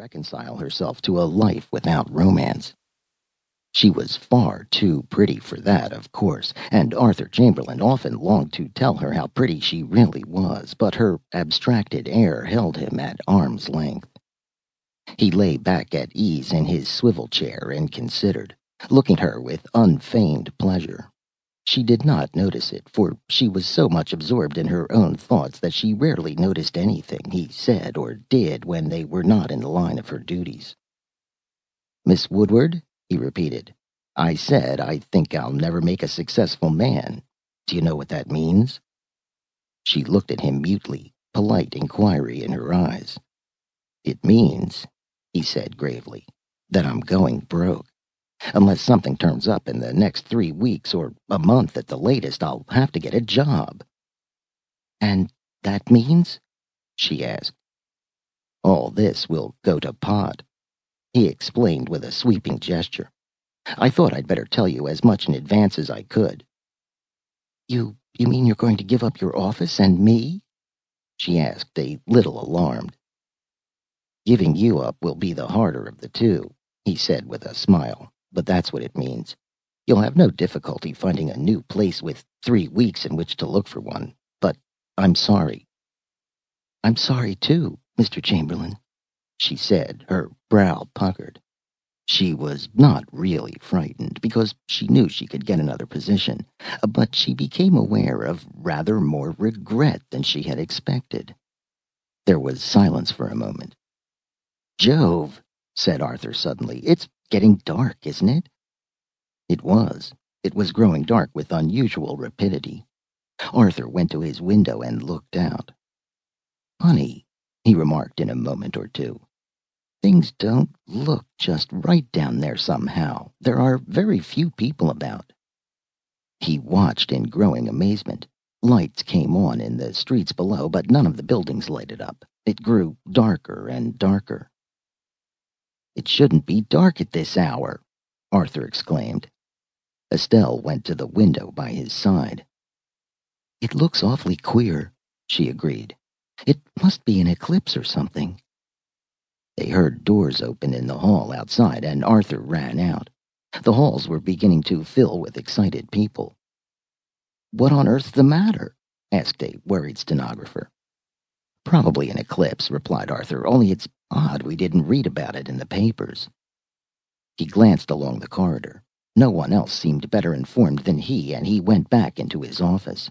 reconcile herself to a life without romance. She was far too pretty for that, of course, and Arthur Chamberlain often longed to tell her how pretty she really was, but her abstracted air held him at arm's length. He lay back at ease in his swivel chair and considered, looking at her with unfeigned pleasure. She did not notice it, for she was so much absorbed in her own thoughts that she rarely noticed anything he said or did when they were not in the line of her duties. Miss Woodward, he repeated. I said I think I'll never make a successful man. Do you know what that means? She looked at him mutely, polite inquiry in her eyes. It means, he said gravely, that I'm going broke. Unless something turns up in the next three weeks or a month at the latest, I'll have to get a job. And that means? she asked. All this will go to pot he explained with a sweeping gesture. I thought I'd better tell you as much in advance as I could. You you mean you're going to give up your office and me? she asked, a little alarmed. Giving you up will be the harder of the two, he said with a smile, but that's what it means. You'll have no difficulty finding a new place with three weeks in which to look for one, but I'm sorry. I'm sorry too, Mr. Chamberlain, she said, her brow puckered. She was not really frightened, because she knew she could get another position, but she became aware of rather more regret than she had expected. There was silence for a moment. Jove, said Arthur suddenly, it's getting dark, isn't it? It was. It was growing dark with unusual rapidity. Arthur went to his window and looked out. Funny, he remarked in a moment or two. Things don't look just right down there somehow. There are very few people about. He watched in growing amazement. Lights came on in the streets below, but none of the buildings lighted up. It grew darker and darker. It shouldn't be dark at this hour, Arthur exclaimed. Estelle went to the window by his side. It looks awfully queer, she agreed. It must be an eclipse or something. They heard doors open in the hall outside, and Arthur ran out. The halls were beginning to fill with excited people. What on earth's the matter? asked a worried stenographer. Probably an eclipse, replied Arthur, only it's odd we didn't read about it in the papers. He glanced along the corridor. No one else seemed better informed than he, and he went back into his office.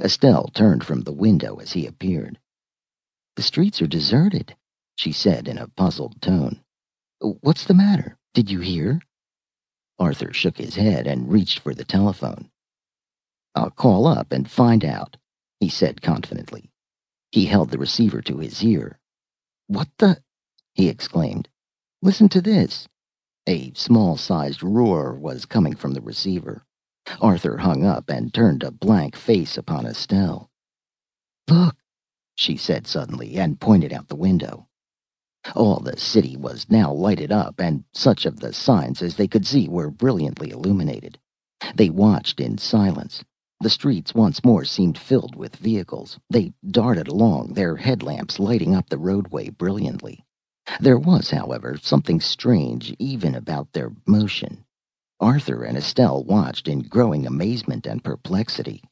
Estelle turned from the window as he appeared. The streets are deserted, she said in a puzzled tone. What's the matter? Did you hear? Arthur shook his head and reached for the telephone. I'll call up and find out, he said confidently. He held the receiver to his ear. What the? he exclaimed. Listen to this. A small-sized roar was coming from the receiver. Arthur hung up and turned a blank face upon Estelle. Look, she said suddenly, and pointed out the window. All the city was now lighted up, and such of the signs as they could see were brilliantly illuminated. They watched in silence. The streets once more seemed filled with vehicles. They darted along, their headlamps lighting up the roadway brilliantly. There was, however, something strange even about their motion. Arthur and Estelle watched in growing amazement and perplexity.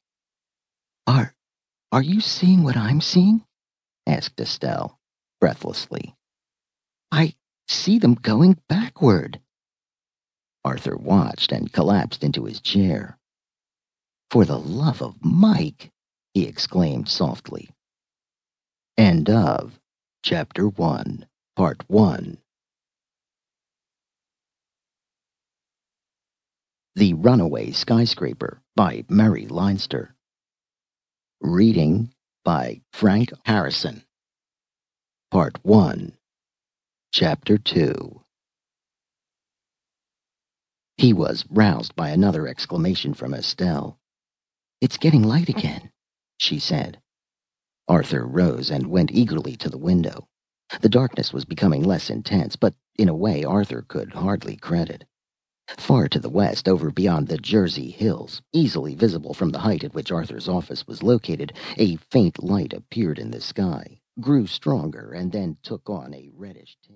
Are are you seeing what I'm seeing? asked Estelle, breathlessly. I see them going backward. Arthur watched and collapsed into his chair. For the love of Mike, he exclaimed softly. End of Chapter 1, Part 1. The Runaway Skyscraper by Murray Leinster. Reading by Frank Harrison. Part 1. Chapter 2 He was roused by another exclamation from Estelle. It's getting light mm. again, she said. Arthur rose and went eagerly to the window. The darkness was becoming less intense, but in a way Arthur could hardly credit. Far to the west, over beyond the Jersey hills, easily visible from the height at which Arthur's office was located, a faint light appeared in the sky, grew stronger, and then took on a reddish tint.